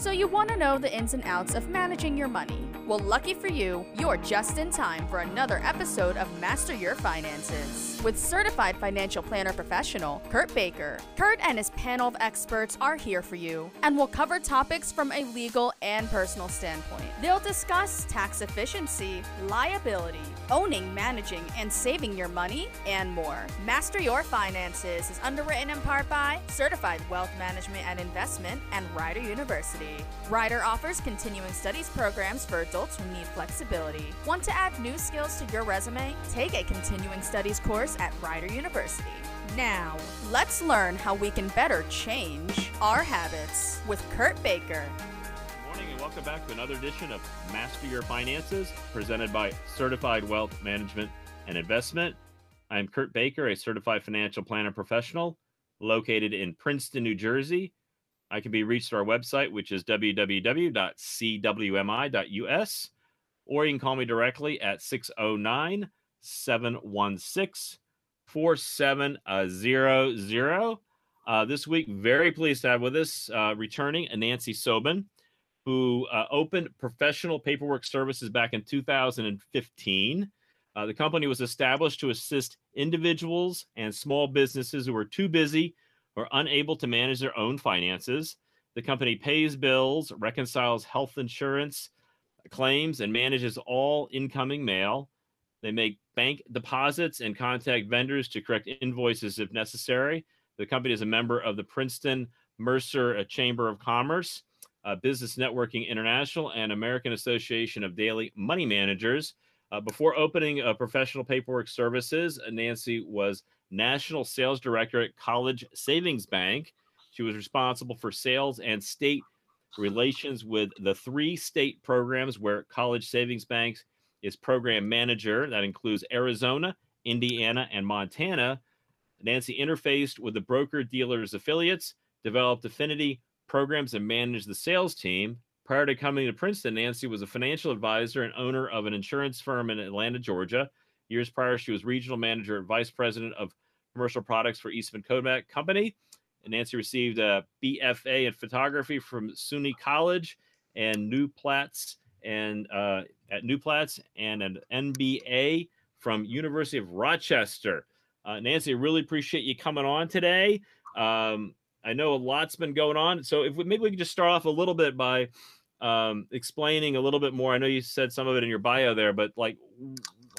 So you want to know the ins and outs of managing your money. Well, lucky for you, you're just in time for another episode of Master Your Finances with certified financial planner professional Kurt Baker. Kurt and his panel of experts are here for you and will cover topics from a legal and personal standpoint. They'll discuss tax efficiency, liability, owning, managing, and saving your money, and more. Master Your Finances is underwritten in part by Certified Wealth Management and Investment and Rider University. Rider offers continuing studies programs for adults who need flexibility. Want to add new skills to your resume? Take a continuing studies course at Rider University. Now, let's learn how we can better change our habits with Kurt Baker. Good morning and welcome back to another edition of Master Your Finances, presented by Certified Wealth Management and Investment. I'm Kurt Baker, a certified financial planner professional located in Princeton, New Jersey. I can be reached through our website, which is www.cwmi.us, or you can call me directly at 609 716 4700. Uh, this week, very pleased to have with us uh, returning Nancy Sobin, who uh, opened professional paperwork services back in 2015. Uh, the company was established to assist individuals and small businesses who are too busy or unable to manage their own finances. The company pays bills, reconciles health insurance claims, and manages all incoming mail. They make bank deposits and contact vendors to correct invoices if necessary. The company is a member of the Princeton Mercer uh, Chamber of Commerce, uh, Business Networking International, and American Association of Daily Money Managers. Uh, before opening uh, professional paperwork services, Nancy was National Sales Director at College Savings Bank. She was responsible for sales and state relations with the three state programs where College Savings Bank is program manager. That includes Arizona, Indiana, and Montana. Nancy interfaced with the broker dealers affiliates, developed affinity programs, and managed the sales team. Prior to coming to Princeton, Nancy was a financial advisor and owner of an insurance firm in Atlanta, Georgia. Years prior, she was regional manager and vice president of commercial products for Eastman Kodak Company. And Nancy received a BFA in photography from SUNY College and New Paltz and uh, at New Paltz and an MBA from University of Rochester. Uh, Nancy, really appreciate you coming on today. Um, I know a lot's been going on, so if we, maybe we can just start off a little bit by um, explaining a little bit more. I know you said some of it in your bio there, but like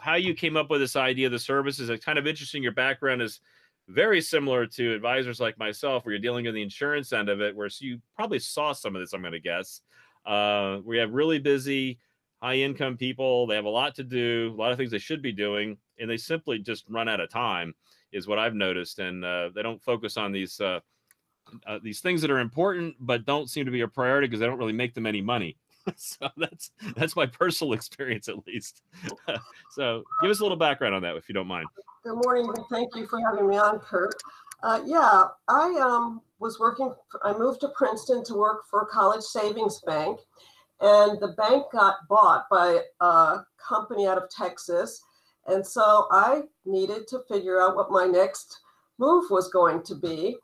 how you came up with this idea of the services. It's kind of interesting. Your background is very similar to advisors like myself, where you're dealing with the insurance end of it, where you probably saw some of this. I'm going to guess. Uh, we have really busy, high income people. They have a lot to do, a lot of things they should be doing, and they simply just run out of time. Is what I've noticed, and uh, they don't focus on these. Uh, uh, these things that are important but don't seem to be a priority because they don't really make them any money. so that's that's my personal experience at least. so give us a little background on that if you don't mind. Good morning. Thank you for having me on, Kurt. Uh, yeah, I um, was working. I moved to Princeton to work for College Savings Bank, and the bank got bought by a company out of Texas, and so I needed to figure out what my next move was going to be,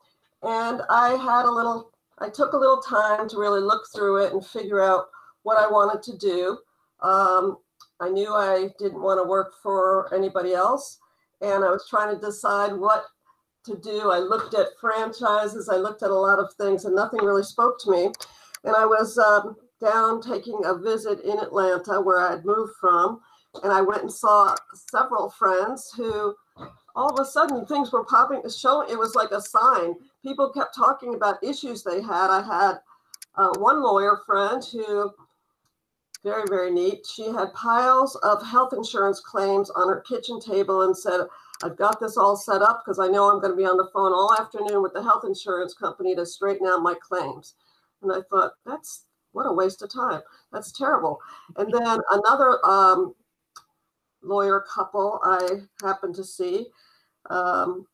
and I had a little. I took a little time to really look through it and figure out what I wanted to do. Um, I knew I didn't want to work for anybody else, and I was trying to decide what to do. I looked at franchises, I looked at a lot of things, and nothing really spoke to me. And I was um, down taking a visit in Atlanta where I had moved from, and I went and saw several friends who all of a sudden things were popping showing it was like a sign people kept talking about issues they had i had uh, one lawyer friend who very, very neat. She had piles of health insurance claims on her kitchen table and said, I've got this all set up because I know I'm going to be on the phone all afternoon with the health insurance company to straighten out my claims. And I thought, that's what a waste of time. That's terrible. And then another um, lawyer couple I happened to see, um,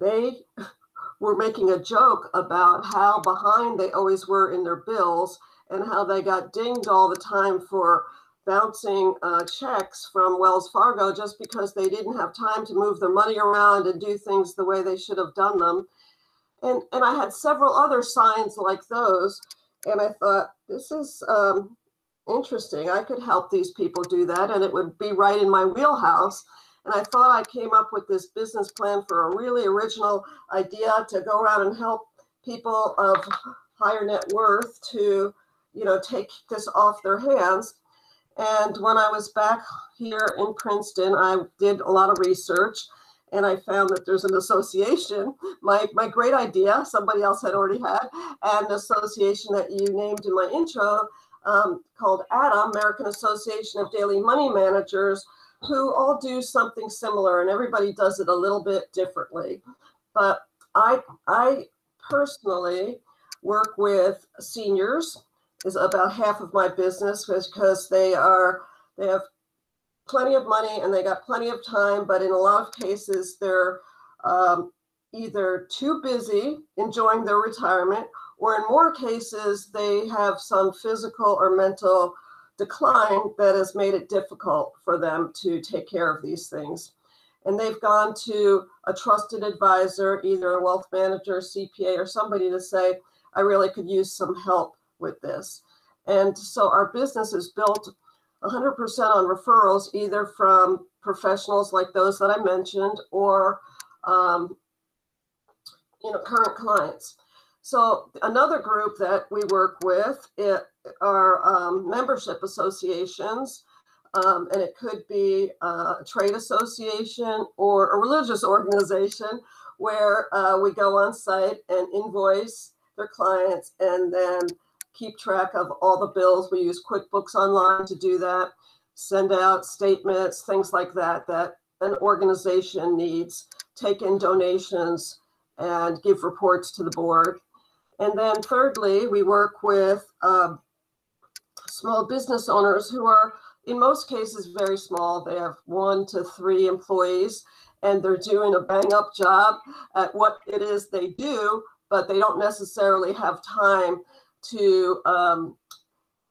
they were making a joke about how behind they always were in their bills and how they got dinged all the time for bouncing uh, checks from Wells Fargo just because they didn't have time to move their money around and do things the way they should have done them. And, and I had several other signs like those. And I thought, this is um, interesting. I could help these people do that, and it would be right in my wheelhouse. And I thought I came up with this business plan for a really original idea to go around and help people of higher net worth to, you know, take this off their hands. And when I was back here in Princeton, I did a lot of research and I found that there's an association, my, my great idea, somebody else had already had, an association that you named in my intro um, called ADAM, American Association of Daily Money Managers, who all do something similar and everybody does it a little bit differently. But I, I personally work with seniors is about half of my business because they are they have plenty of money and they got plenty of time, but in a lot of cases they're um, either too busy enjoying their retirement, or in more cases they have some physical or mental decline that has made it difficult for them to take care of these things. And they've gone to a trusted advisor, either a wealth manager, CPA, or somebody to say, I really could use some help with this. And so our business is built 100% on referrals, either from professionals like those that I mentioned or um, you know current clients. So another group that we work with it, are um, membership associations, um, and it could be a trade association or a religious organization where uh, we go on site and invoice their clients and then keep track of all the bills. We use QuickBooks Online to do that, send out statements, things like that, that an organization needs, take in donations, and give reports to the board. And then thirdly, we work with um, small business owners who are, in most cases, very small. They have one to three employees, and they're doing a bang up job at what it is they do, but they don't necessarily have time to um,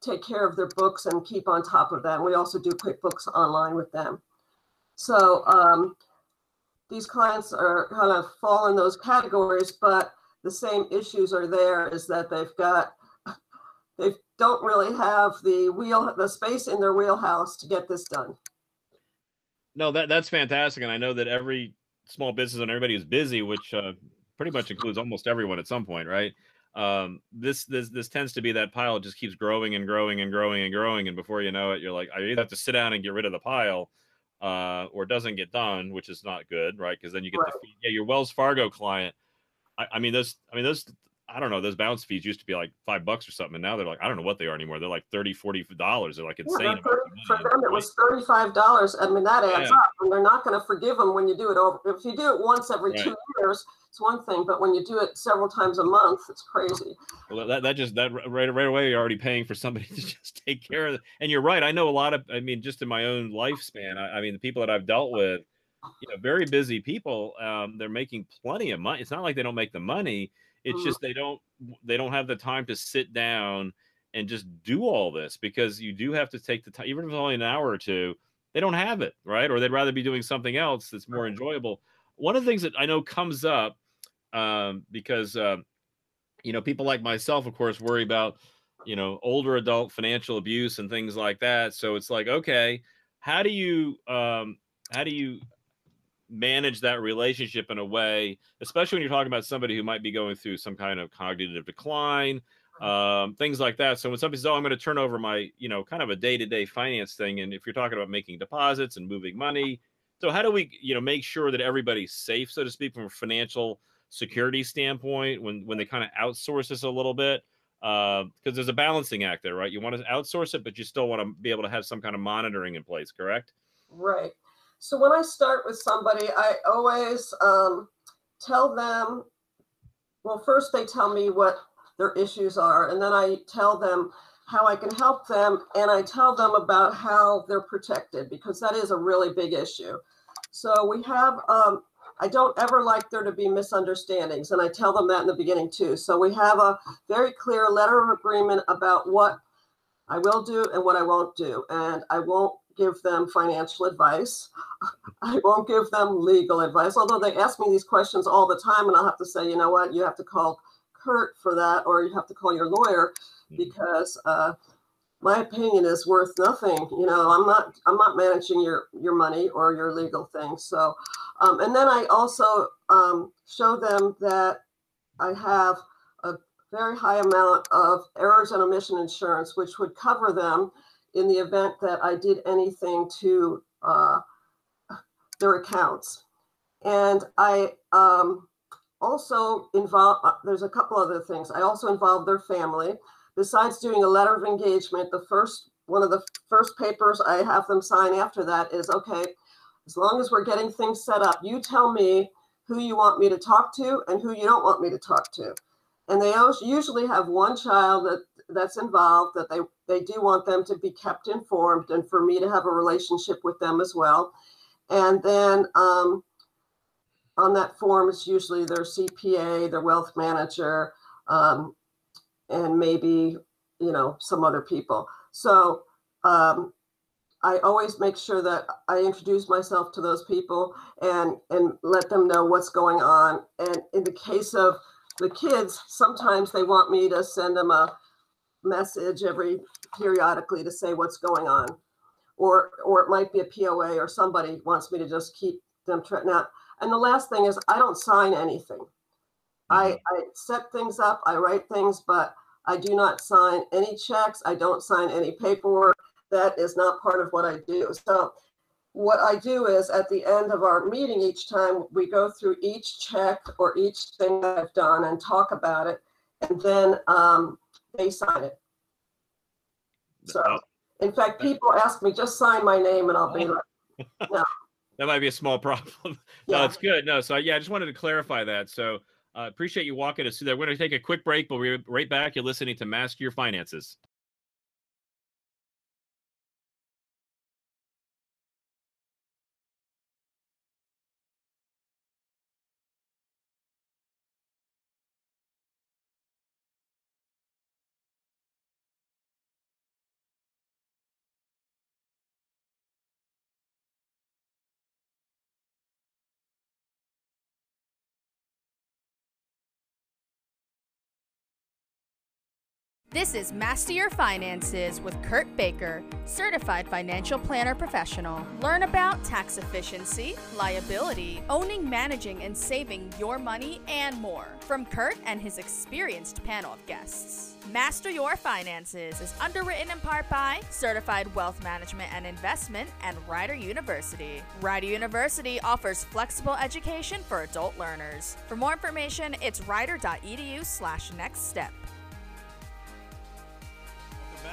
take care of their books and keep on top of them. We also do QuickBooks Online with them. So um, these clients are kind of fall in those categories, but the same issues are there is that they've got they don't really have the wheel the space in their wheelhouse to get this done. No, that that's fantastic, and I know that every small business and everybody is busy, which uh, pretty much includes almost everyone at some point, right? Um, this this this tends to be that pile just keeps growing and growing and growing and growing, and before you know it, you're like, I either have to sit down and get rid of the pile, uh, or it doesn't get done, which is not good, right? Because then you get right. the yeah your Wells Fargo client. I, I mean those I mean those I don't know, those bounce fees used to be like five bucks or something. And now they're like, I don't know what they are anymore. They're like 30, 40 dollars. They're like insane. Yeah, 30, for them, it was $35. I mean, that adds yeah. up. And they're not going to forgive them when you do it over. If you do it once every right. two years, it's one thing. But when you do it several times a month, it's crazy. Well, that, that just, that right, right away, you're already paying for somebody to just take care of it. And you're right. I know a lot of, I mean, just in my own lifespan, I, I mean, the people that I've dealt with, you know, very busy people, um, they're making plenty of money. It's not like they don't make the money it's mm-hmm. just they don't they don't have the time to sit down and just do all this because you do have to take the time, even if it's only an hour or two. They don't have it, right? Or they'd rather be doing something else that's more enjoyable. One of the things that I know comes up um, because uh, you know people like myself, of course, worry about you know older adult financial abuse and things like that. So it's like, okay, how do you um, how do you manage that relationship in a way, especially when you're talking about somebody who might be going through some kind of cognitive decline, um, things like that. So when somebody says, "Oh, I'm going to turn over my, you know, kind of a day-to-day finance thing," and if you're talking about making deposits and moving money, so how do we, you know, make sure that everybody's safe, so to speak, from a financial security standpoint when when they kind of outsource this a little bit? Because uh, there's a balancing act there, right? You want to outsource it, but you still want to be able to have some kind of monitoring in place, correct? Right. So when I start with somebody, I always um, tell them, well, first they tell me what their issues are, and then I tell them how I can help them, and I tell them about how they're protected because that is a really big issue. So we have, um, I don't ever like there to be misunderstandings, and I tell them that in the beginning too. So we have a very clear letter of agreement about what I will do and what I won't do, and I won't give them financial advice. I won't give them legal advice, although they ask me these questions all the time, and I'll have to say, you know what, you have to call Kurt for that, or you have to call your lawyer because uh, my opinion is worth nothing. You know, I'm not I'm not managing your your money or your legal things. So, um, and then I also um, show them that I have a very high amount of errors and omission insurance, which would cover them in the event that I did anything to uh, their accounts. And I um, also involve, uh, there's a couple other things. I also involve their family. Besides doing a letter of engagement, the first, one of the first papers I have them sign after that is, okay, as long as we're getting things set up, you tell me who you want me to talk to and who you don't want me to talk to. And they usually have one child that that's involved that they they do want them to be kept informed and for me to have a relationship with them as well. And then um, on that form is usually their CPA, their wealth manager, um, and maybe you know some other people. So um, I always make sure that I introduce myself to those people and and let them know what's going on. And in the case of the kids, sometimes they want me to send them a message every periodically to say what's going on, or or it might be a POA or somebody wants me to just keep them tra- now. And the last thing is I don't sign anything. I, mm-hmm. I set things up, I write things, but I do not sign any checks. I don't sign any paperwork. That is not part of what I do. So what I do is at the end of our meeting each time, we go through each check or each thing that I've done and talk about it. And then um, they sign it. So, in fact, people ask me, just sign my name and I'll be like, no. that might be a small problem. no, yeah. it's good. No, so yeah, I just wanted to clarify that. So, uh, appreciate you walking us through that. We're going to take a quick break, but we'll be right back. You're listening to Master Your Finances. This is Master Your Finances with Kurt Baker, certified financial planner professional. Learn about tax efficiency, liability, owning, managing, and saving your money, and more from Kurt and his experienced panel of guests. Master Your Finances is underwritten in part by Certified Wealth Management and Investment and Rider University. Rider University offers flexible education for adult learners. For more information, it's rider.edu slash next step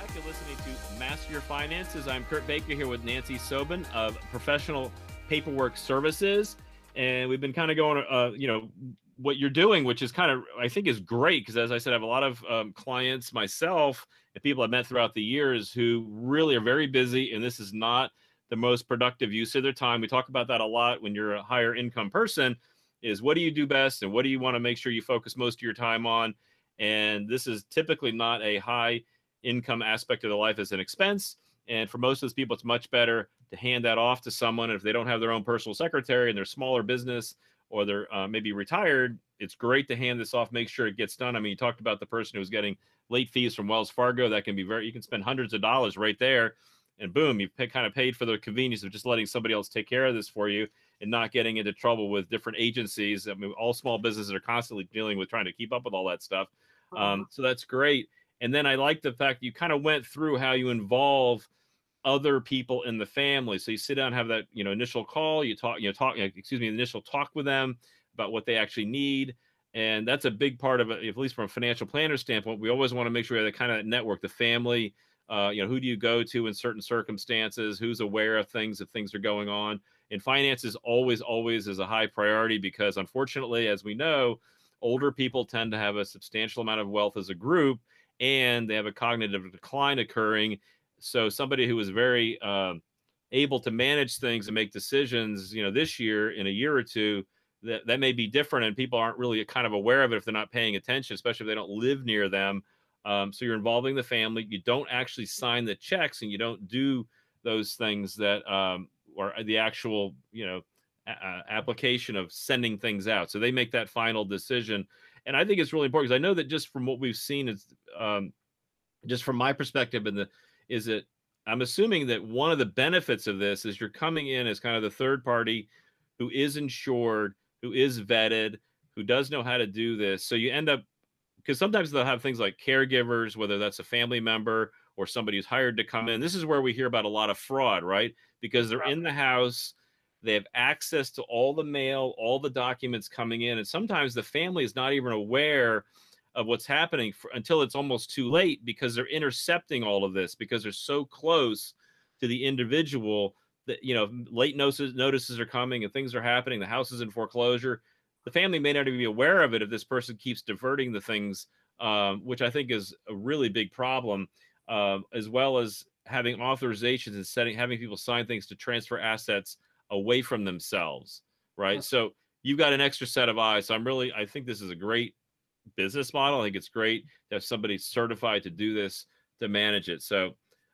back. You're listening to Master Your Finances. I'm Kurt Baker here with Nancy Sobin of Professional Paperwork Services, and we've been kind of going, uh, you know, what you're doing, which is kind of I think is great because, as I said, I have a lot of um, clients myself and people I've met throughout the years who really are very busy, and this is not the most productive use of their time. We talk about that a lot when you're a higher income person. Is what do you do best, and what do you want to make sure you focus most of your time on? And this is typically not a high income aspect of their life as an expense. And for most of those people, it's much better to hand that off to someone. if they don't have their own personal secretary and they're smaller business or they're uh, maybe retired, it's great to hand this off, make sure it gets done. I mean, you talked about the person who's getting late fees from Wells Fargo. That can be very, you can spend hundreds of dollars right there. And boom, you've pay, kind of paid for the convenience of just letting somebody else take care of this for you and not getting into trouble with different agencies. I mean, all small businesses are constantly dealing with trying to keep up with all that stuff. Um, uh-huh. so that's great. And then I like the fact you kind of went through how you involve other people in the family. So you sit down, have that you know initial call, you talk, you know, talk, excuse me, initial talk with them about what they actually need. And that's a big part of it, at least from a financial planner standpoint. We always want to make sure we have the kind of network, the family. Uh, you know, who do you go to in certain circumstances? Who's aware of things if things are going on? And finances always, always is a high priority because, unfortunately, as we know, older people tend to have a substantial amount of wealth as a group and they have a cognitive decline occurring. So somebody who was very uh, able to manage things and make decisions, you know, this year in a year or two, that that may be different, and people aren't really kind of aware of it if they're not paying attention, especially if they don't live near them. Um, so you're involving the family. You don't actually sign the checks, and you don't do those things that um, or the actual, you know, application of sending things out. So they make that final decision and I think it's really important because I know that just from what we've seen is um, just from my perspective, in the is it I'm assuming that one of the benefits of this is you're coming in as kind of the third party who is insured, who is vetted, who does know how to do this. So you end up because sometimes they'll have things like caregivers, whether that's a family member or somebody who's hired to come in. This is where we hear about a lot of fraud, right? Because they're in the house, they have access to all the mail, all the documents coming in, and sometimes the family is not even aware of what's happening for, until it's almost too late because they're intercepting all of this because they're so close to the individual that you know late notices notices are coming and things are happening the house is in foreclosure. The family may not even be aware of it if this person keeps diverting the things um, which i think is a really big problem um, as well as having authorizations and setting having people sign things to transfer assets away from themselves right yeah. so you've got an extra set of eyes so i'm really i think this is a great business model. I think it's great to have somebody certified to do this to manage it. So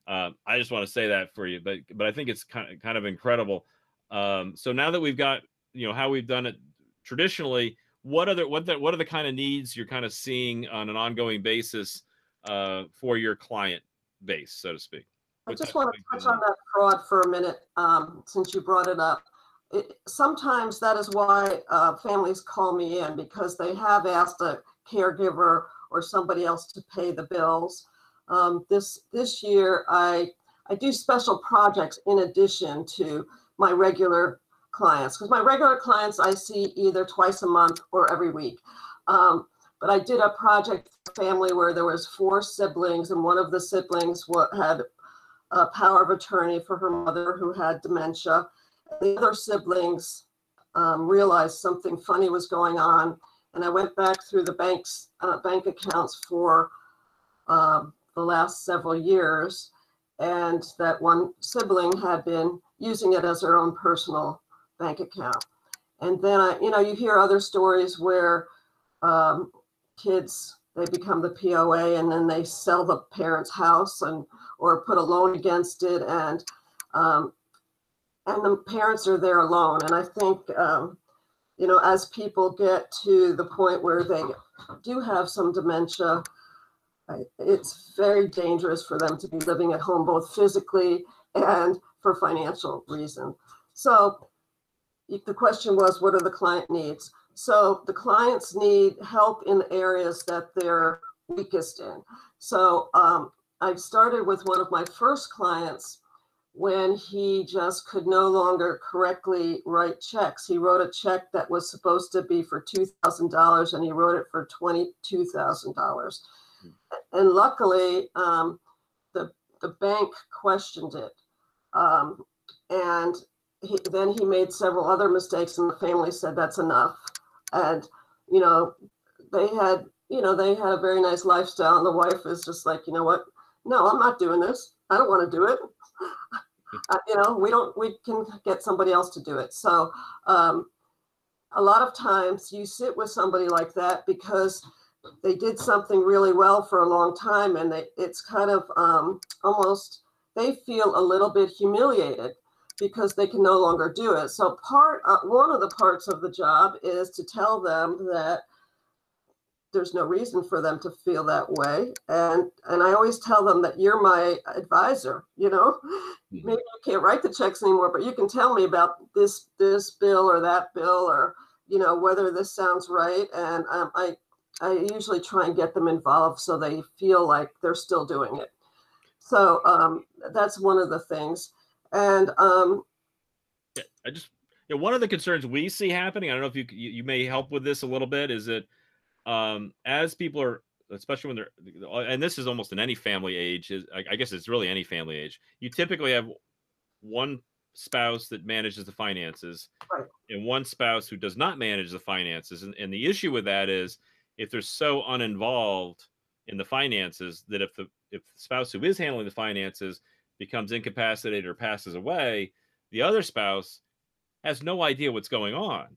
uh, I just want to say that for you, but but I think it's kind of, kind of incredible. Um, so now that we've got you know how we've done it traditionally, what other what the, what are the kind of needs you're kind of seeing on an ongoing basis uh, for your client base, so to speak? I just want to touch on that fraud for a minute, um, since you brought it up it, sometimes that is why uh, families call me in because they have asked a caregiver or somebody else to pay the bills. Um, this this year, I I do special projects in addition to my regular clients because my regular clients I see either twice a month or every week. Um, but I did a project for family where there was four siblings and one of the siblings had a power of attorney for her mother who had dementia the other siblings um, realized something funny was going on, and I went back through the bank's uh, bank accounts for um, the last several years, and that one sibling had been using it as their own personal bank account. And then I, you know, you hear other stories where um, kids they become the POA and then they sell the parents' house and or put a loan against it, and um, and the parents are there alone. And I think, um, you know, as people get to the point where they do have some dementia, it's very dangerous for them to be living at home, both physically and for financial reasons. So the question was, what are the client needs? So the clients need help in areas that they're weakest in. So um, I started with one of my first clients when he just could no longer correctly write checks. He wrote a check that was supposed to be for $2,000 and he wrote it for $22,000. And luckily, um, the, the bank questioned it. Um, and he, then he made several other mistakes and the family said that's enough. And, you know, they had, you know, they had a very nice lifestyle and the wife is just like, you know what? No, I'm not doing this. I don't want to do it uh, you know, we don't, we can get somebody else to do it. So um, a lot of times you sit with somebody like that because they did something really well for a long time and they, it's kind of um, almost, they feel a little bit humiliated because they can no longer do it. So part, uh, one of the parts of the job is to tell them that there's no reason for them to feel that way. And and i always tell them that you're my advisor you know? Mm-hmm. maybe you can't write the checks anymore but you can tell me about this this bill or that bill or you know whether this sounds right. And um, i i usually try and get them involved so they feel like they're still doing it. So um, that's one of the things. And um, i just one of the concerns we see happening i don't know if you you, you may help with this a little bit is that um, as people are especially when they're and this is almost in any family age is I, guess it's really any family age you typically have one spouse that manages the finances right. and one spouse who does not manage the finances and, and the issue with that is if they're so uninvolved in the finances that if the if the spouse who is handling the finances becomes incapacitated or passes away the other spouse has no idea what's going on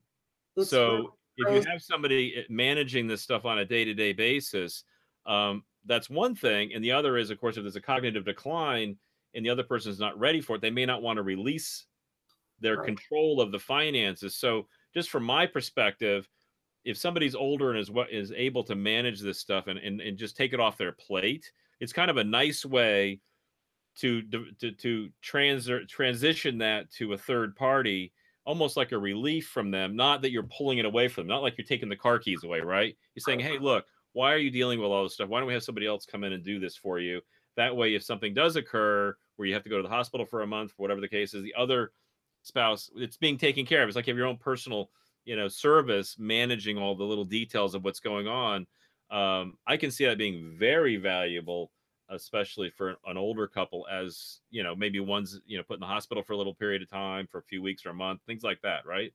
so if you have somebody eh, managing this stuff on a day-to-day basis um, that's one thing and the other is of course if there's a cognitive decline and the other person is not ready for it they may not want to release their right. control of the finances so just from my perspective if somebody's older and is what is able to manage this stuff and, and, and just take it off their plate it's kind of a nice way to to to trans transition that to a third party almost like a relief from them not that you're pulling it away from them not like you're taking the car keys away right? You're saying hey look why are you dealing with all this stuff? Why don't we have somebody else come in and do this for you? That way if something does occur where you have to go to the hospital for a month whatever the case is the other spouse it's being taken care of. It's like you have your own personal you know service managing all the little details of what's going on. Um, i can see that being very valuable especially for an older couple as you know maybe one's you know put in the hospital for a little period of time for a few weeks or a month things like that right?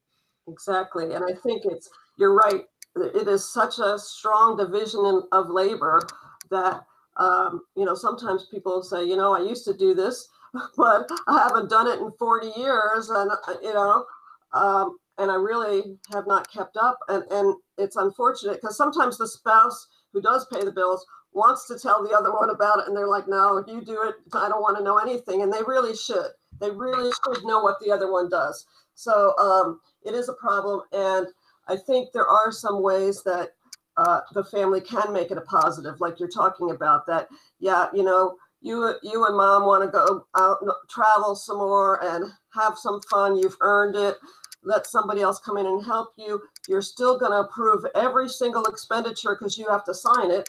Exactly and i think it's you're right it is such a strong division in, of labor that um, you know sometimes people say you know i used to do this but i haven't done it in 40 years and uh, you know um, and i really have not kept up and and it's unfortunate because sometimes the spouse who does pay the bills wants to tell the other one about it and they're like no you do it. I don't want to know anything and they really should. They really should know what the other one does. So um, it is a problem and i think there are some ways that uh, the family can make it a positive like you're talking about that yeah you know you you and mom want to go out travel some more and have some fun you've earned it let somebody else come in and help you you're still going to approve every single expenditure because you have to sign it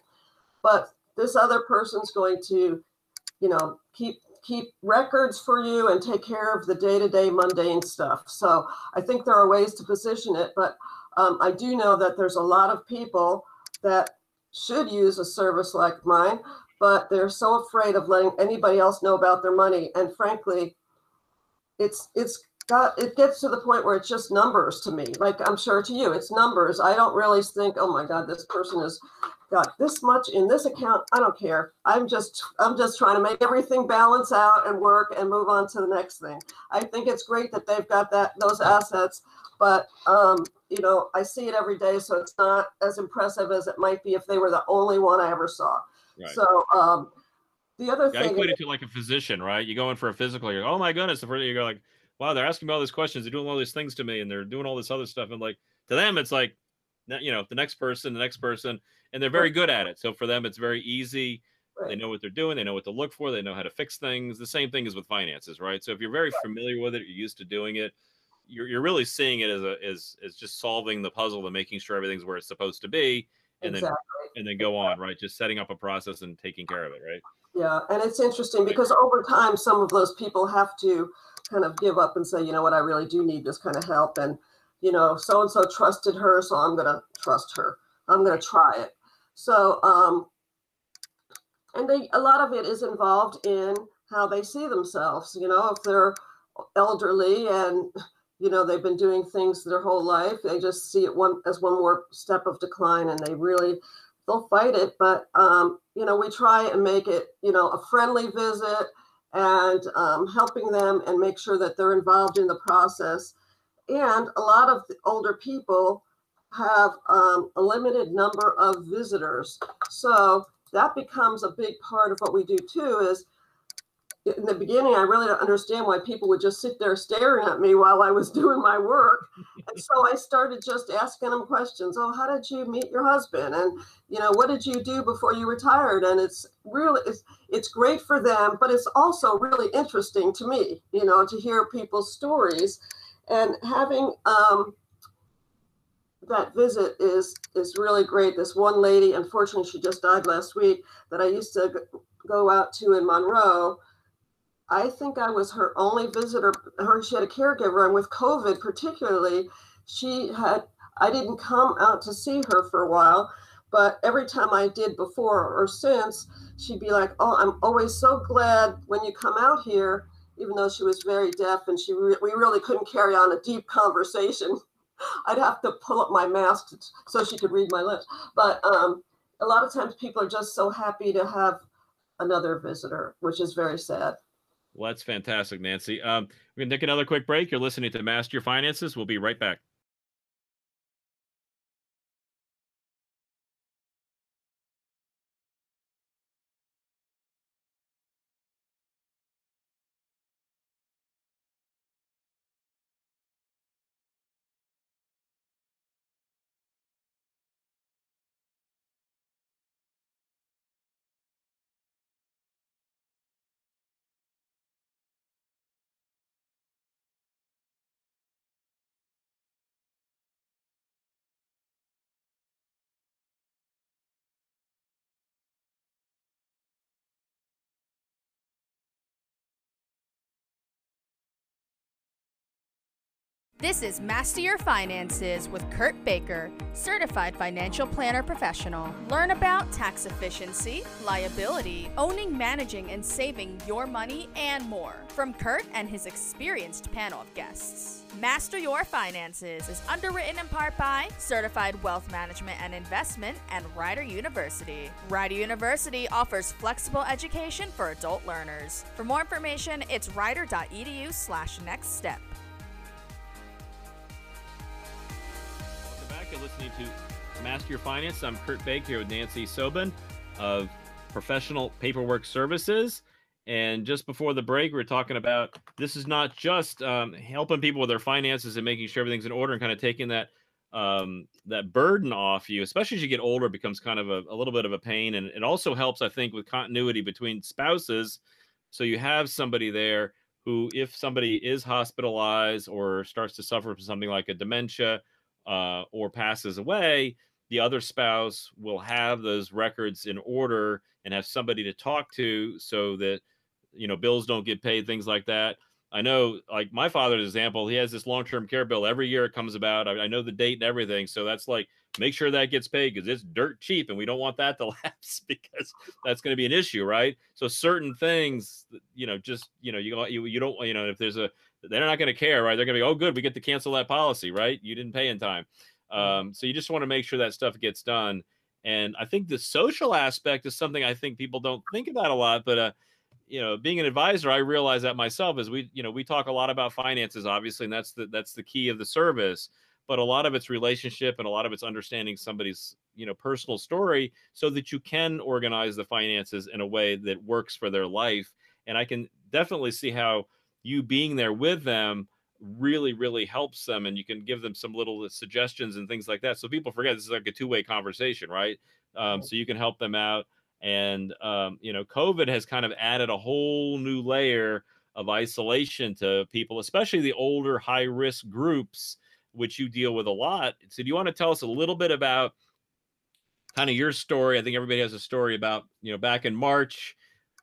but this other person's going to, you know, keep keep records for you and take care of the day-to-day mundane stuff. So I think there are ways to position it, but um, I do know that there's a lot of people that should use a service like mine, but they're so afraid of letting anybody else know about their money. And frankly, it's it's got it gets to the point where it's just numbers to me. Like I'm sure to you, it's numbers. I don't really think, oh my God, this person is got this much in this account. I don't care. I'm just I'm just trying to make everything balance out and work and move on to the next thing. I think it's great that they've got that those assets, but um, you know, I see it every day, so it's not as impressive as it might be if they were the only one I ever saw. Right. So um, the other yeah, thing, I equate it to like a physician, right? You go in for a physical, you're oh my goodness, the first you go like, wow, they're asking me all these questions, they're doing all these things to me, and they're doing all this other stuff, and like to them, it's like, you know, the next person, the next person and they're very good at it. So for them, it's very easy. They know what they're doing. They know what to look for. They know how to fix things. The same thing is with finances, right? So if you're very familiar with it, you're used to doing it. You're, you're really seeing it as a as as just solving the puzzle and making sure everything's where it's supposed to be, and exactly. then and then go on, right? Just setting up a process and taking care of it, right? Yeah, and it's interesting because over time, some of those people have to kind of give up and say, you know what, I really do need this kind of help, and you know, so and so trusted her, so I'm to trust her. I'm to try it. So, um, and they, a lot of it is involved in how they see themselves. You know, if they're elderly and you know they've been doing things their whole life, they just see it one as one more step of decline, and they really they'll fight it. But um, you know, we try and make it you know a friendly visit and um, helping them and make sure that they're involved in the process. And a lot of the older people have um, a limited number of visitors. So that becomes a big part of what we do too is in the beginning, I really don't understand why people would just sit there staring at me while I was doing my work. and so I started just asking them questions. Oh, how did you meet your husband? And, you know, what did you do before you retired? And it's really, it's, it's great for them, but it's also really interesting to me, you know, to hear people's stories and having, um, that visit is is really great. This one lady, unfortunately, she just died last week. That I used to go out to in Monroe. I think I was her only visitor. Her she had a caregiver, and with COVID particularly, she had. I didn't come out to see her for a while, but every time I did before or since, she'd be like, "Oh, I'm always so glad when you come out here." Even though she was very deaf and she re- we really couldn't carry on a deep conversation I'd have to pull up my mask so she could read my lips. But um, a lot of times people are just so happy to have another visitor, which is very sad. Well, that's fantastic, Nancy. Um, we're going to take another quick break. You're listening to Master Your Finances. We'll be right back. This is Master Your Finances with Kurt Baker, certified financial planner professional. Learn about tax efficiency, liability, owning, managing, and saving your money, and more from Kurt and his experienced panel of guests. Master Your Finances is underwritten in part by Certified Wealth Management and Investment and Rider University. Rider University offers flexible education for adult learners. For more information, it's rider.edu slash next step. You're listening to Master Your Finance. I'm Kurt Baker here with Nancy Sobin of Professional Paperwork Services. And just before the break, we are talking about this is not just um, helping people with their finances and making sure everything's in order and kind of taking that um, that burden off you, especially as you get older, it becomes kind of a, a little bit of a pain. And it also helps, I think, with continuity between spouses. So you have somebody there who, if somebody is hospitalized or starts to suffer from something like a dementia uh, or passes away, the other spouse will have those records in order and have somebody to talk to so that you know bills don't get paid things like that. I know like my father's example he has this long-term care bill. Every year it comes about. I, I know the date and everything so that's like make sure that gets paid because it's dirt cheap and we don't want that to lapse because that's going to be an issue right? So certain things you know just you know you you, you don't you know if there's a they're not going to care right? They're going to be oh good we get to cancel that policy right? You didn't pay in time. Mm-hmm. um, so you just want to make sure that stuff gets done. And i think the social aspect is something i think people don't think about a lot but uh, you know being an advisor i realize that myself as we you know we talk a lot about finances obviously and that's the that's the key of the service but a lot of it's relationship and a lot of it's understanding somebody's you know personal story so that you can organize the finances in a way that works for their life. And i can definitely see how you being there with them really really helps them and you can give them some little suggestions and things like that. So people forget this is like a two-way conversation right? Um, so you can help them out and um, you know covid has kind of added a whole new layer of isolation to people especially the older high risk groups which you deal with a lot. So do you want to tell us a little bit about kind of your story? I think everybody has a story about you know back in march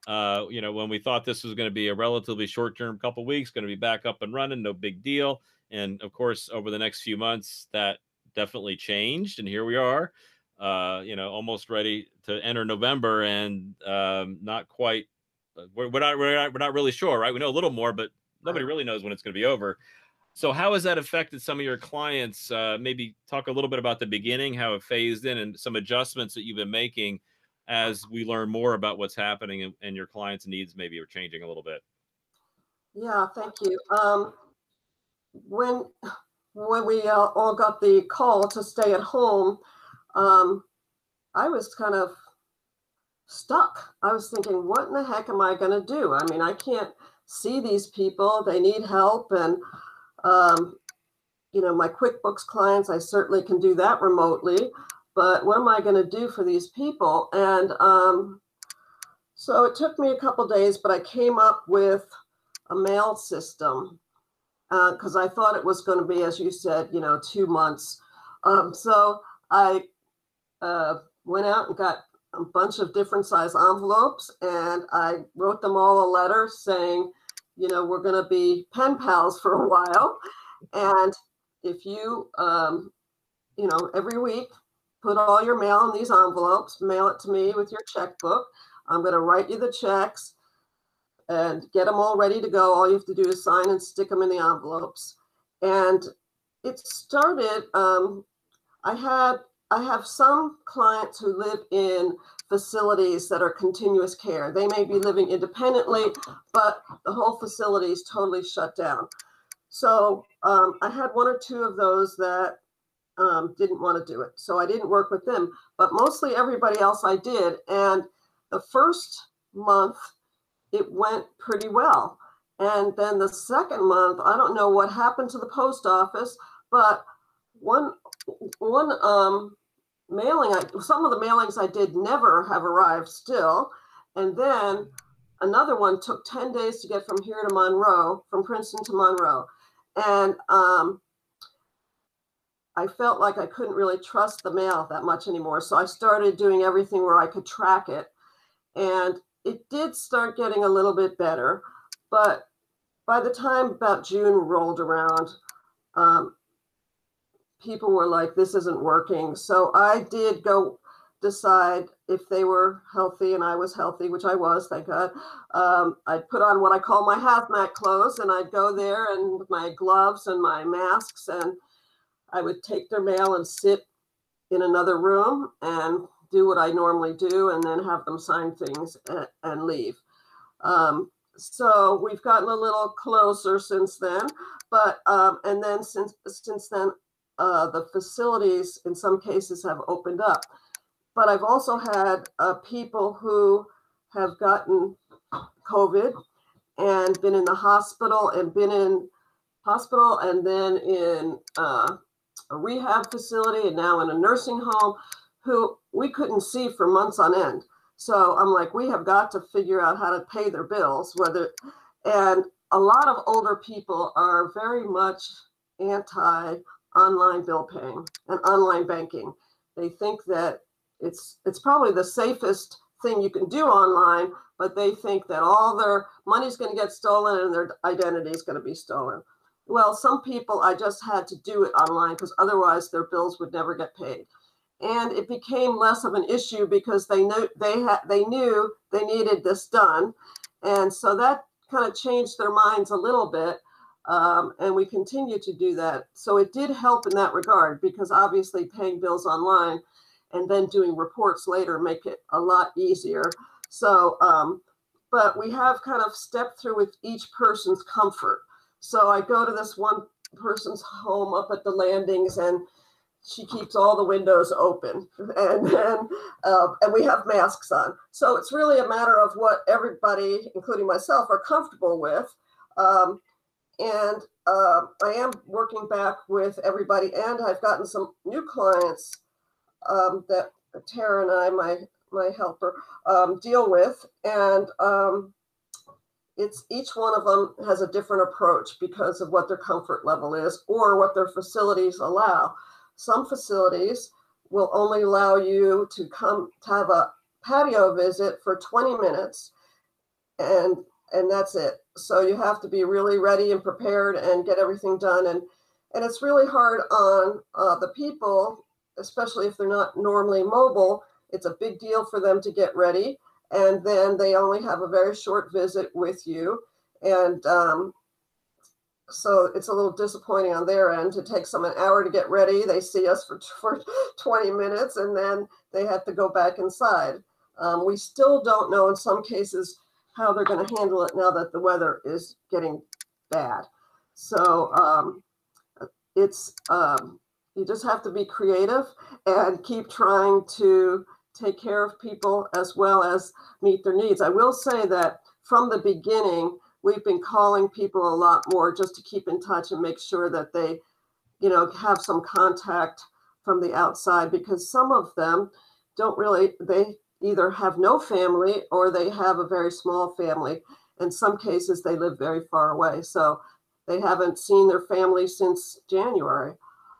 uh, you know when we thought this was going to be a relatively short term couple weeks going to be back up and running no big deal and of course over the next few months that definitely changed and here we are uh, you know, almost ready to enter November and um, not quite. Uh, we're, we're, not, we're not we're not really sure, right? We know a little more, but nobody really knows when it's going to be over. So, how has that affected some of your clients? Uh, maybe talk a little bit about the beginning, how it phased in, and some adjustments that you've been making as we learn more about what's happening and, and your clients' needs maybe are changing a little bit. Yeah, thank you. Um, when when we uh, all got the call to stay at home, um, I was kind of stuck. I was thinking, what in the heck am I going to do? I mean, I can't see these people. They need help. And, um, you know, my QuickBooks clients, I certainly can do that remotely. But what am I going to do for these people? And um, so it took me a couple days, but I came up with a mail system because uh, I thought it was going to be, as you said, you know, two months. Um, so I uh, went out and got a bunch of different size envelopes and I wrote them all a letter saying, you know, we're going to be pen pals for a while. And if you, um, you know, every week, put all your mail in these envelopes, mail it to me with your checkbook. I'm going to write you the checks and get them all ready to go. All you have to do is sign and stick them in the envelopes. And it started, um, I had I have some clients who live in facilities that are continuous care. They may be living independently, but the whole facility is totally shut down. So um, I had one or two of those that um, didn't want to do it. So I didn't work with them, but mostly everybody else I did. And the first month, it went pretty well. And then the second month, I don't know what happened to the post office, but one one um, mailing, I, some of the mailings I did never have arrived still. And then another one took 10 days to get from here to Monroe, from Princeton to Monroe. And um, I felt like I couldn't really trust the mail that much anymore. So I started doing everything where I could track it. And it did start getting a little bit better. But by the time about June rolled around, um, people were like, this isn't working. So I did go decide if they were healthy and I was healthy, which I was, thank God. Um, I'd put on what I call my hazmat clothes and I'd go there and my gloves and my masks and I would take their mail and sit in another room and do what I normally do and then have them sign things and, and leave. Um, so we've gotten a little closer since then, but um, and then since since then, uh, the facilities in some cases have opened up. But I've also had uh, people who have gotten COVID and been in the hospital and been in hospital and then in uh, a rehab facility and now in a nursing home who we couldn't see for months on end. So I'm like, we have got to figure out how to pay their bills, whether, and a lot of older people are very much anti online bill paying and online banking. They think that it's it's probably the safest thing you can do online, but they think that all their money's going to get stolen and their identity is going to be stolen. Well, some people I just had to do it online because otherwise their bills would never get paid. And it became less of an issue because they knew they had they knew they needed this done. And so that kind of changed their minds a little bit. Um, and we continue to do that. So it did help in that regard because obviously paying bills online and then doing reports later make it a lot easier. So, um, but we have kind of stepped through with each person's comfort. So I go to this one person's home up at the landings and she keeps all the windows open. And then uh, and we have masks on. So it's really a matter of what everybody including myself are comfortable with. Um, and uh, i am working back with everybody and i've gotten some new clients um, that Tara and I, my my helper, um, deal with, and um, it's each one of them has a different approach because of what their comfort level is or what their facilities allow. Some facilities will only allow you to come to have a patio visit for 20 minutes, and and that's it. So you have to be really ready and prepared and get everything done and and it's really hard on uh, the people especially if they're not normally mobile, it's a big deal for them to get ready. And then they only have a very short visit with you. And um, so it's a little disappointing on their end. It takes them an hour to get ready. They see us for, for 20 minutes and then they have to go back inside. Um, we still don't know in some cases how they're going to handle it now that the weather is getting bad. So um, it's um, you just have to be creative and keep trying to take care of people as well as meet their needs. I will say that from the beginning, we've been calling people a lot more just to keep in touch and make sure that they, you know, have some contact from the outside because some of them don't really, they either have no family or they have a very small family. In some cases, they live very far away. So they haven't seen their family since January.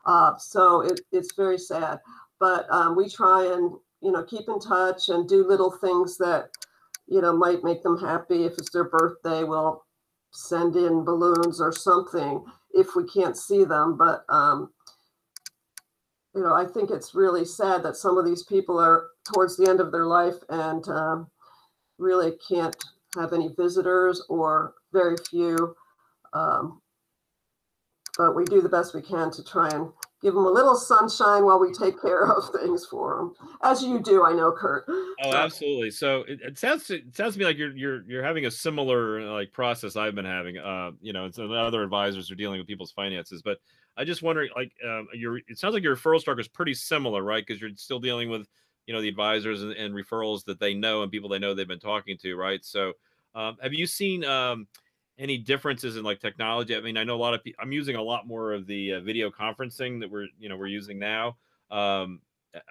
Uh, so it, it's very sad. But um, we try and, you know, keep in touch and do little things that, you know, might make them happy. If it's their birthday, we'll send in balloons or something if we can't see them. But, um, you know, I think it's really sad that some of these people are towards the end of their life and um, really can't have any visitors or very few. Um, but we do the best we can to try and give them a little sunshine while we take care of things for them, as you do. I know, Kurt. Oh, absolutely. So it, it sounds it sounds to me like you're you're you're having a similar like process I've been having. Uh, you know, and other advisors are dealing with people's finances, but I just wonder, like, um, your it sounds like your referral structure is pretty similar, right? Because you're still dealing with you know the advisors and, and, referrals that they know and people they know they've been talking to, right? So, um, have you seen? Um, any differences in like technology? I mean, I know a lot of people. I'm using a lot more of the uh, video conferencing that we're you know we're using now. Um,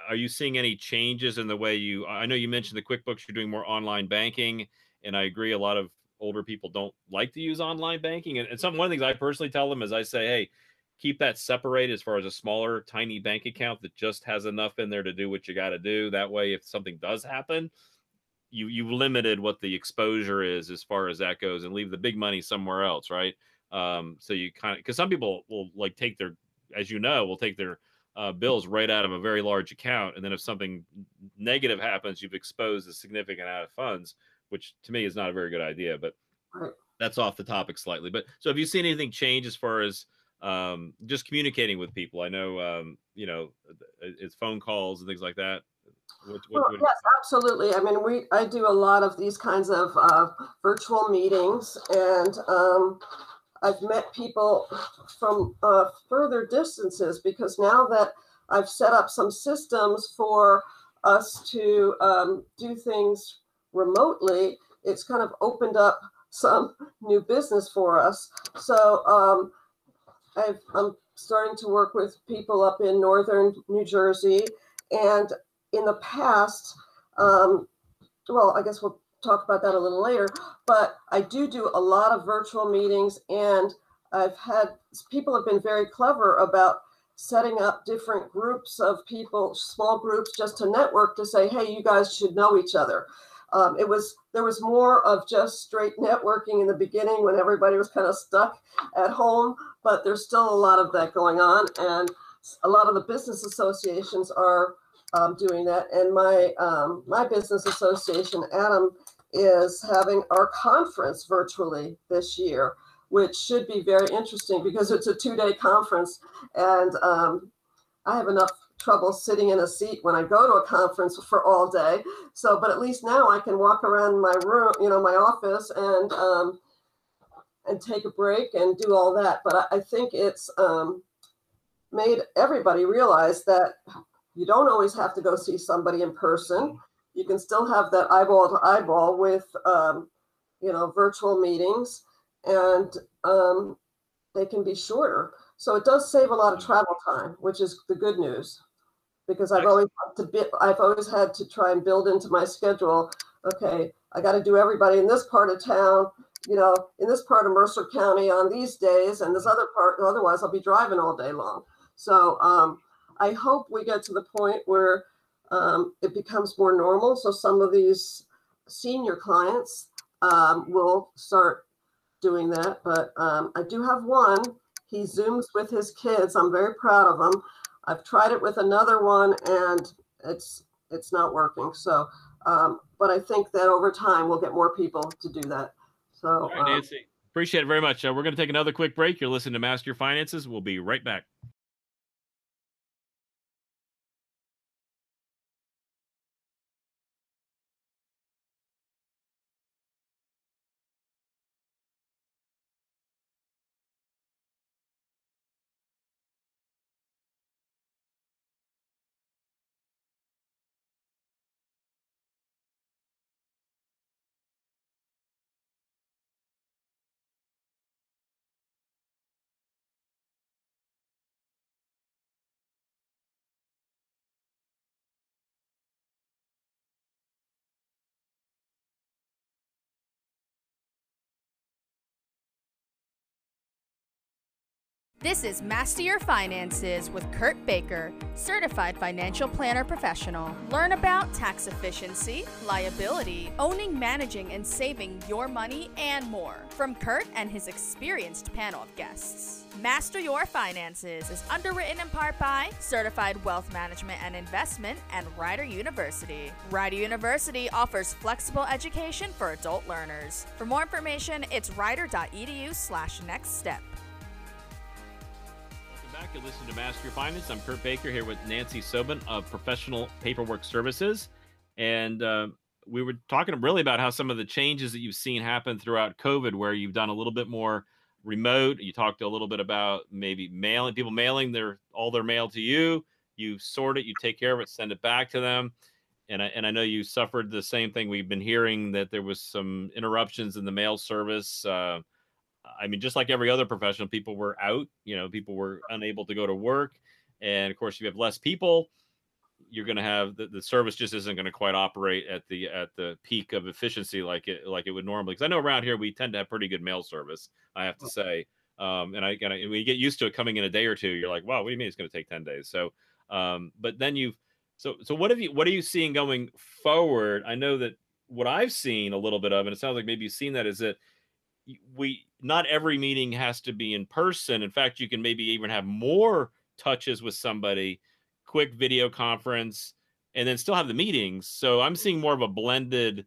are you seeing any changes in the way you? I know you mentioned the QuickBooks. You're doing more online banking, and I agree. A lot of older people don't like to use online banking, and, and some one of the things I personally tell them is I say, hey, keep that separate as far as a smaller, tiny bank account that just has enough in there to do what you got to do. That way, if something does happen, you you limited what the exposure is as far as that goes and leave the big money somewhere else right Um, so you kind of because some people will like take their, as you know, will take their uh, bills right out of a very large account, and then if something negative happens, you've exposed a significant amount of funds, which to me is not a very good idea. But that's off the topic slightly. But so have you seen anything change as far as um, just communicating with people? I know um, you know it's phone calls and things like that. Well, yes, absolutely. I mean, we, I do a lot of these kinds of uh, virtual meetings and um, I've met people from uh, further distances because now that I've set up some systems for us to um, do things remotely, it's kind of opened up some new business for us. So um, I've, I'm starting to work with people up in northern New Jersey and in the past, um, well, I guess we'll talk about that a little later, but I do do a lot of virtual meetings and I've had people have been very clever about setting up different groups of people, small groups, just to network to say, hey, you guys should know each other. Um, it was there was more of just straight networking in the beginning when everybody was kind of stuck at home, but there's still a lot of that going on, and a lot of the business associations are um, doing that. And my um, my business association, Adam, is having our conference virtually this year, which should be very interesting because it's a two day conference, and um, I have enough trouble sitting in a seat when I go to a conference for all day. So, but at least now I can walk around my room, you know, my office, and um, and take a break and do all that. But I, I think it's um, made everybody realize that you don't always have to go see somebody in person. You can still have that eyeball to eyeball with, um, you know, virtual meetings, and um, they can be shorter. So it does save a lot of travel time, which is the good news, because I've always had to be, I've always had to try and build into my schedule. Okay, I got to do everybody in this part of town, you know, in this part of Mercer County on these days, and this other part. Otherwise, I'll be driving all day long. So um, I hope we get to the point where um, it becomes more normal. So some of these senior clients um, will start doing that. But um, I do have one. He zooms with his kids. I'm very proud of him. I've tried it with another one, and it's it's not working. So, um, but I think that over time we'll get more people to do that. So, All right, um, Nancy. Appreciate it very much. Uh, we're going to take another quick break. You're listening to Master Your Finances. We'll be right back. This is Master Your Finances with Kurt Baker, certified financial planner professional. Learn about tax efficiency, liability, owning, managing, and saving your money, and more from Kurt and his experienced panel of guests. Master Your Finances is underwritten in part by Certified Wealth Management and Investment and Rider University. Rider University offers flexible education for adult learners. For more information, it's rider.edu slash next step. Back. You're to Master Your Finance. I'm Kurt Baker here with Nancy Sobin of Professional Paperwork Services. And uh, we were talking really about how some of the changes that you've seen happen throughout COVID, where you've done a little bit more remote. You talked a little bit about maybe mailing people mailing their all their mail to you. You sort it, you take care of it, send it back to them. And I, and I know you suffered the same thing. We've been hearing that there was some interruptions in the mail service. Uh, I mean, just like every other professional, people were out. You know, people were unable to go to work, and of course, you have less people. You're going to have the, the service just isn't going to quite operate at the at the peak of efficiency like it like it would normally. Because I know around here we tend to have pretty good mail service. I have to say, um, and I and I, when you get used to it coming in a day or two, you're like, wow, what do you mean it's going to take ten days? So, um, but then you've so so what have you what are you seeing going forward? I know that what I've seen a little bit of, and it sounds like maybe you've seen that is that we not every meeting has to be in person. In fact, you can maybe even have more touches with somebody, quick video conference, and then still have the meetings. So I'm seeing more of a blended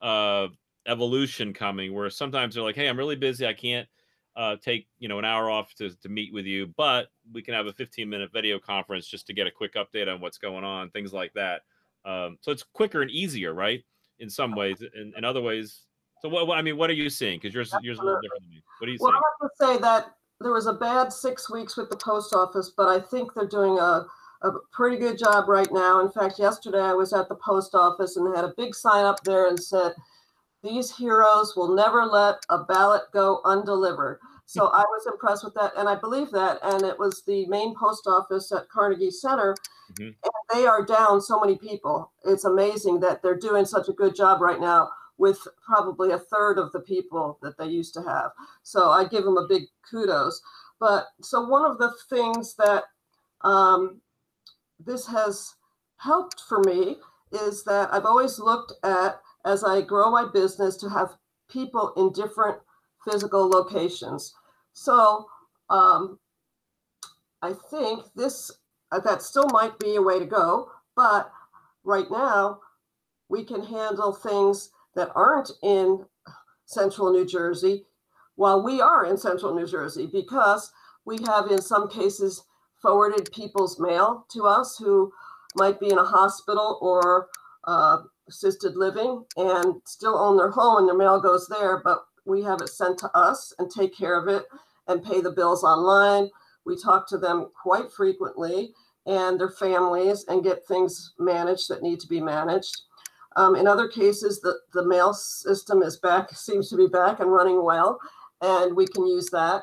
uh, evolution coming where sometimes they're like, hey, I'm really busy. I can't uh, take you know an hour off to, to meet with you, but we can have a 15 minute video conference just to get a quick update on what's going on, things like that. Um, so it's quicker and easier, right? In some ways, in, in other ways. So what, what I mean, what are you seeing? Because yours yours a little different than me. What are you Well, seeing? I have to say that there was a bad six weeks with the post office, but I think they're doing a, a pretty good job right now. In fact, yesterday I was at the post office and had a big sign up there and said, these heroes will never let a ballot go undelivered. So I was impressed with that, and I believe that. And it was the main post office at Carnegie Center, Mhm. and they are down so many people. It's amazing that they're doing such a good job right now with probably a third of the people that they used to have. So I give them a big kudos. But so one of the things that um, this has helped for me is that I've always looked at as I grow my business to have people in different physical locations. So um, I think this uh, that still might be a way to go, but right now we can handle things that aren't in central New Jersey while we are in central New Jersey because we have in some cases forwarded people's mail to us who might be in a hospital or uh, assisted living and still own their home and their mail goes there, but we have it sent to us and take care of it and pay the bills online. We talk to them quite frequently and their families and get things managed that need to be managed. Um, in other cases, the, the mail system is back, seems to be back and running well, and we can use that.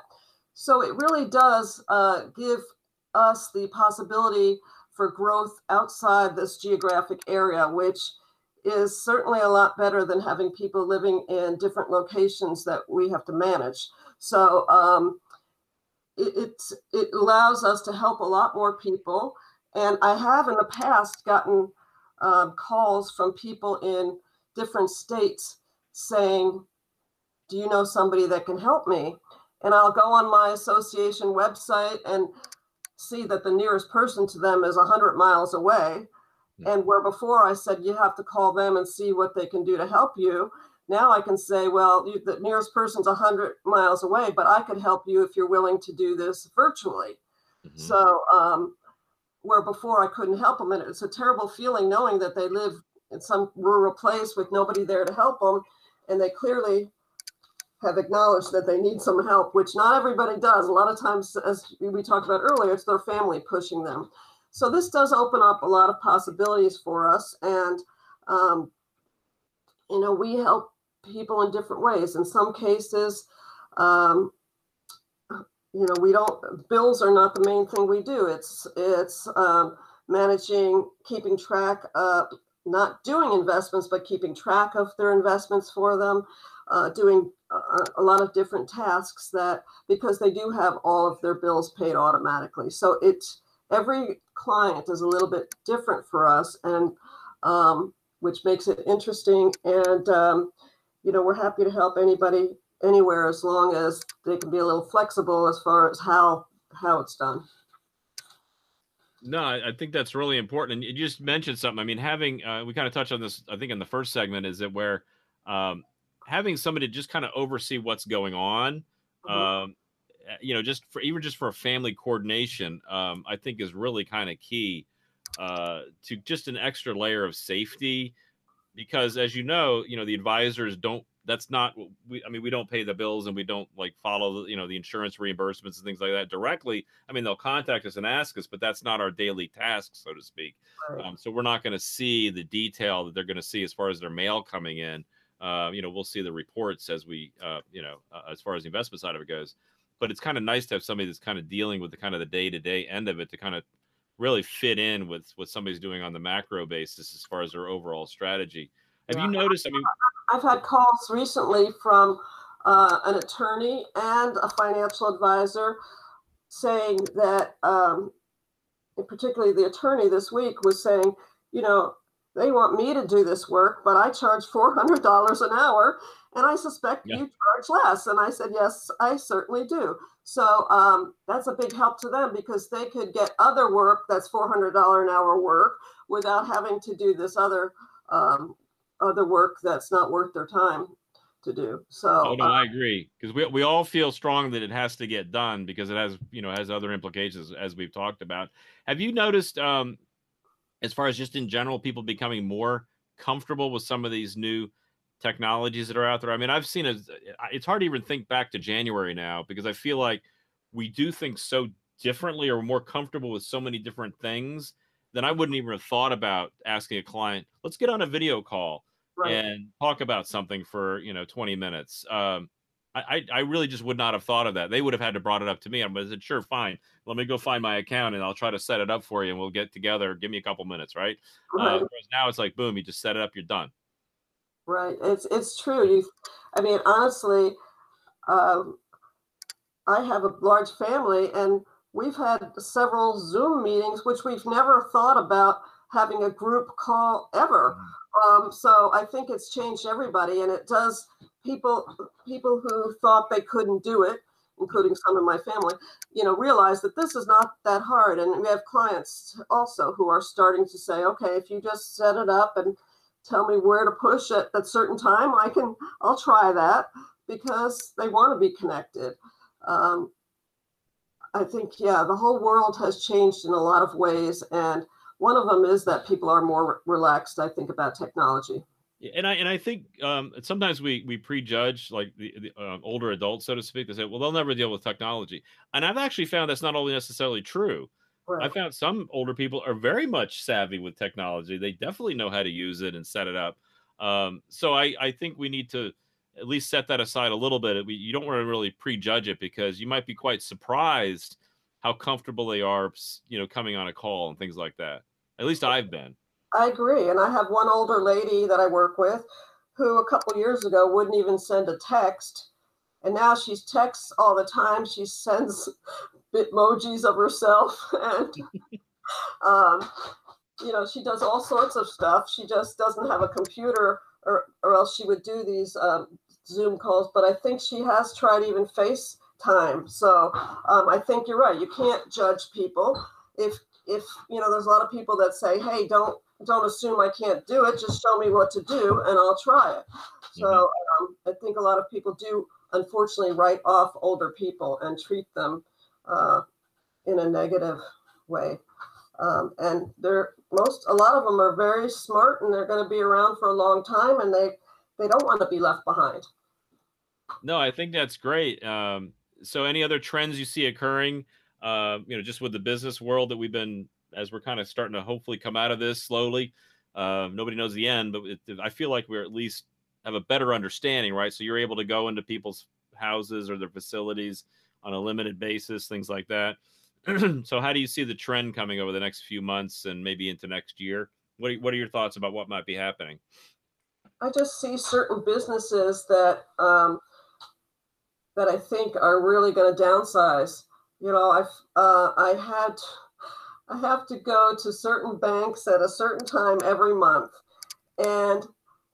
So it really does uh, give us the possibility for growth outside this geographic area, which is certainly a lot better than having people living in different locations that we have to manage. So um, it, it allows us to help a lot more people. And I have in the past gotten um, calls from people in different states saying, Do you know somebody that can help me? And I'll go on my association website and see that the nearest person to them is 100 miles away. And where before I said you have to call them and see what they can do to help you, now I can say, well, you, the nearest person's 100 miles away, but I could help you if you're willing to do this virtually. Mhm. So, um, where before I couldn't help them, and it's a terrible feeling knowing that they live in some rural place with nobody there to help them, and they clearly have acknowledged that they need some help, which not everybody does. A lot of times, as we talked about earlier, it's their family pushing them. So this does open up a lot of possibilities for us, and um, you know we help people in different ways. In some cases, um, you know we don't bills are not the main thing we do. It's it's um, managing, keeping track, of not doing investments, but keeping track of their investments for them, uh, doing a, a lot of different tasks that because they do have all of their bills paid automatically. So it's every client is a little bit different for us, and um, which makes it interesting. And um, you know, we're happy to help anybody anywhere as long as they can be a little flexible as far as how how it's done. No, I think that's really important. And you just mentioned something. I mean, having uh, we kind of touched on this, I think, in the first segment, is that where um, having somebody just kind of oversee what's going on, Mhm. um, uh, you know, just for even just for a family coordination, um, I think is really kind of key uh, to just an extra layer of safety. Because as you know, you know the advisors don't. That's not we. I mean, we don't pay the bills and we don't like follow the you know the insurance reimbursements and things like that directly. I mean, they'll contact us and ask us, but that's not our daily task, so to speak. Right. Um, so we're not going to see the detail that they're going to see as far as their mail coming in. Uh, you know, we'll see the reports as we, uh, you know, uh, as far as the investment side of it goes. But it's kind of nice to have somebody that's kind of dealing with the kind of the day to day end of it to kind of really fit in with what somebody's doing on the macro basis as far as their overall strategy. Have you noticed? I mean, I've had calls recently from uh, an attorney and a financial advisor saying that, um, particularly the attorney this week was saying, you know, they want me to do this work, but I charge $400 an hour And I suspect yeah. you charge less. And I said, Yes, I certainly do. So um, that's a big help to them because they could get other work that's $400 an hour work without having to do this other um, other work that's not worth their time to do. So oh, no, uh, I agree because we, we all feel strong that it has to get done because it has you know has other implications as we've talked about. Have you noticed um, as far as just in general people becoming more comfortable with some of these new technologies that are out there? I mean, I've seen it. It's hard to even think back to January now because I feel like we do think so differently or more comfortable with so many different things then I wouldn't even have thought about asking a client, let's get on a video call right. and talk about something for, you know, 20 minutes. Um, I, I really just would not have thought of that. They would have had to brought it up to me. I said, sure, fine. Let me go find my account and I'll try to set it up for you and we'll get together. Give me a couple minutes, right? Uh, right. Uh, now it's like, boom, you just set it up, you're done. Right. It's it's true. You, I mean, honestly, um, I have a large family and we've had several Zoom meetings, which we've never thought about having a group call ever. Mm-hmm. Um, so I think it's changed everybody, and it does people people who thought they couldn't do it, including some in my family, you know, realize that this is not that hard. And we have clients also who are starting to say, okay, if you just set it up and tell me where to push at that certain time, I can I'll try that because they want to be connected. Um, I think, yeah, the whole world has changed in a lot of ways. And one of them is that people are more relaxed, I think, about technology. And I and I think um, sometimes we we prejudge like the, the uh, older adults, so to speak. They say, "Well, they'll never deal with technology," and I've actually found that's not only necessarily true. Right. I found some older people are very much savvy with technology. They definitely know how to use it and set it up. Um, so I I think we need to at least set that aside a little bit. You don't want to really prejudge it because you might be quite surprised how comfortable they are, you know, coming on a call and things like that. At least I've been. I agree. And I have one older lady that I work with who a couple years ago wouldn't even send a text. And now she texts all the time. She sends bitmojis of herself. And, um, you know, she does all sorts of stuff. She just doesn't have a computer or, or else she would do these um, Zoom calls, but I think she has tried even FaceTime. So um, I think you're right. You can't judge people. If if you know, there's a lot of people that say, "Hey, don't don't assume I can't do it. Just show me what to do, and I'll try it." So mm-hmm. um, I think a lot of people do, unfortunately, write off older people and treat them uh, in a negative way. Um, and they're most a lot of them are very smart and they're going to be around for a long time and they they don't want to be left behind no, I think that's great. Um, so, any other trends you see occurring? Uh, you know, just with the business world that we've been, as we're kind of starting to hopefully come out of this slowly. Uh, nobody knows the end, but it, I feel like we're at least have a better understanding, right? So you're able to go into people's houses or their facilities on a limited basis, things like that. so, how do you see the trend coming over the next few months and maybe into next year? What are, what are your thoughts about what might be happening? I just see certain businesses that um, that I think are really going to downsize. You know, I've uh, I had I have to go to certain banks at a certain time every month, and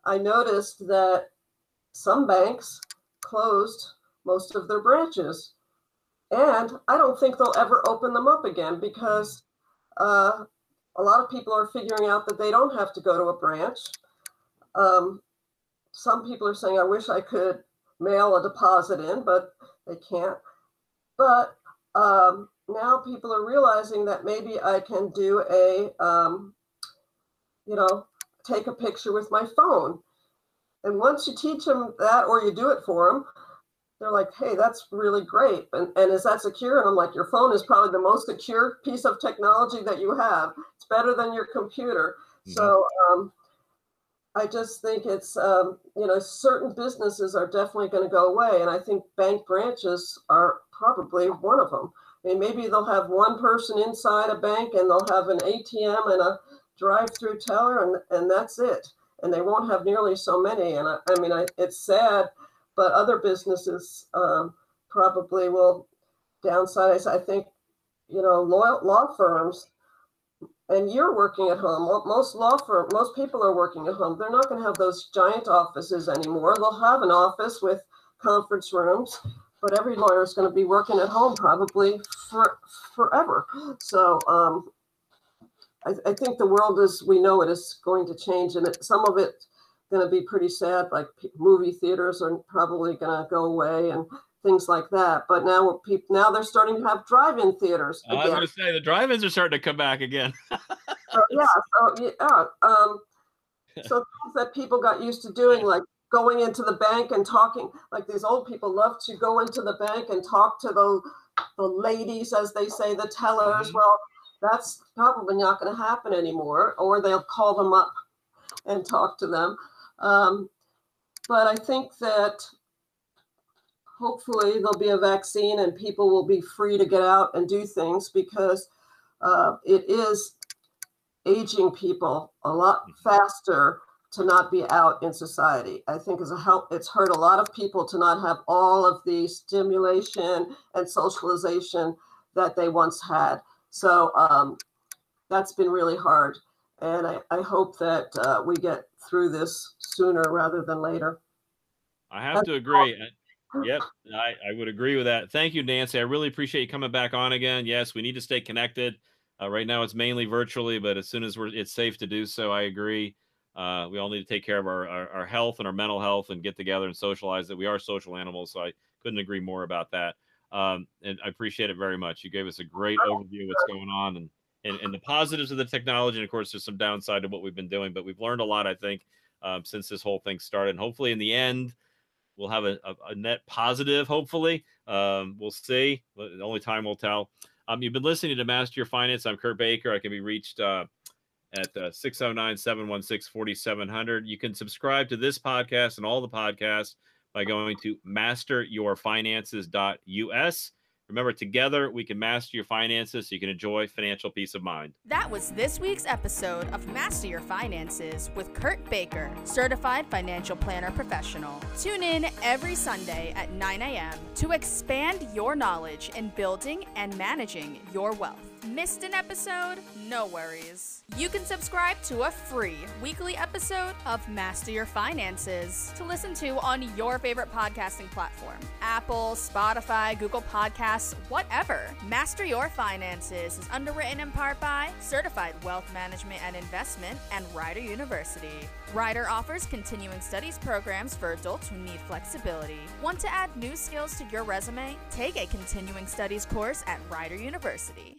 I noticed that some banks closed most of their branches, and I don't think they'll ever open them up again because uh, a lot of people are figuring out that they don't have to go to a branch. Um, some people are saying, I wish I could mail a deposit in, but they can't. But um, now people are realizing that maybe I can do a, um, you know, take a picture with my phone. And once you teach them that or you do it for them, they're like, hey, that's really great. And, and is that secure? And I'm like, your phone is probably the most secure piece of technology that you have. It's better than your computer. Mm-hmm. So um, I just think it's, um, you know, certain businesses are definitely going to go away. And I think bank branches are probably one of them. I mean, maybe they'll have one person inside a bank and they'll have an ATM and a drive through teller, and, and that's it. And they won't have nearly so many. And I, I mean, I, it's sad, but other businesses um, probably will downsize. I think, you know, law, law firms and you're working at home. Most law firm, most people are working at home. They're not going to have those giant offices anymore. They'll have an office with conference rooms, but every lawyer is going to be working at home probably for forever. So um, I, I, think the world as we know it is going to change, and it, some of it going to be pretty sad. Like movie theaters are probably going to go away, and things like that. But now people now they're starting to have drive-in theaters. Again. I was going to say the drive-ins are starting to come back again. so, yeah, so yeah, um, so things that people got used to doing, like going into the bank and talking, like these old people love to go into the bank and talk to the the ladies, as they say, the tellers. Mm-hmm. Well, that's probably not going to happen anymore, or they'll call them up and talk to them. Um, but I think that hopefully there'll be a vaccine and people will be free to get out and do things because uh, it is aging people a lot mm-hmm. faster to not be out in society. I think as a help, it's hurt a lot of people to not have all of the stimulation and socialization that they once had. So um, that's been really hard. And I, I hope that uh, we get through this sooner rather than later. I have to agree. Yep, I, I would agree with that. Thank you, Nancy. I really appreciate you coming back on again. Yes, we need to stay connected. Uh, right now, it's mainly virtually, but as soon as we're, it's safe to do so, I agree. Uh, we all need to take care of our, our, our, health and our mental health and get together and socialize that we are social animals. So I couldn't agree more about that. Um, and I appreciate it very much. You gave us a great overview of what's going on and, and, and the positives of the technology. And of course, there's some downside to what we've been doing, but we've learned a lot, I think, um, since this whole thing started. And hopefully, in the end, we'll have a, a, a net positive. Hopefully, um, we'll see. Only time will tell. Um, you've been listening to Master Your Finance. I'm Kurt Baker. I can be reached uh, at uh, 609 716 4700. You can subscribe to this podcast and all the podcasts by going to masteryourfinances.us. Remember, together we can master your finances so you can enjoy financial peace of mind. That was this week's episode of Master Your Finances with Kurt Baker, certified financial planner professional. Tune in every Sunday at 9 a.m. to expand your knowledge in building and managing your wealth. Missed an episode? No worries. You can subscribe to a free weekly episode of Master Your Finances to listen to on your favorite podcasting platform Apple, Spotify, Google Podcasts, whatever. Master Your Finances is underwritten in part by Certified Wealth Management and Investment and Rider University. Rider offers continuing studies programs for adults who need flexibility. Want to add new skills to your resume? Take a continuing studies course at Rider University.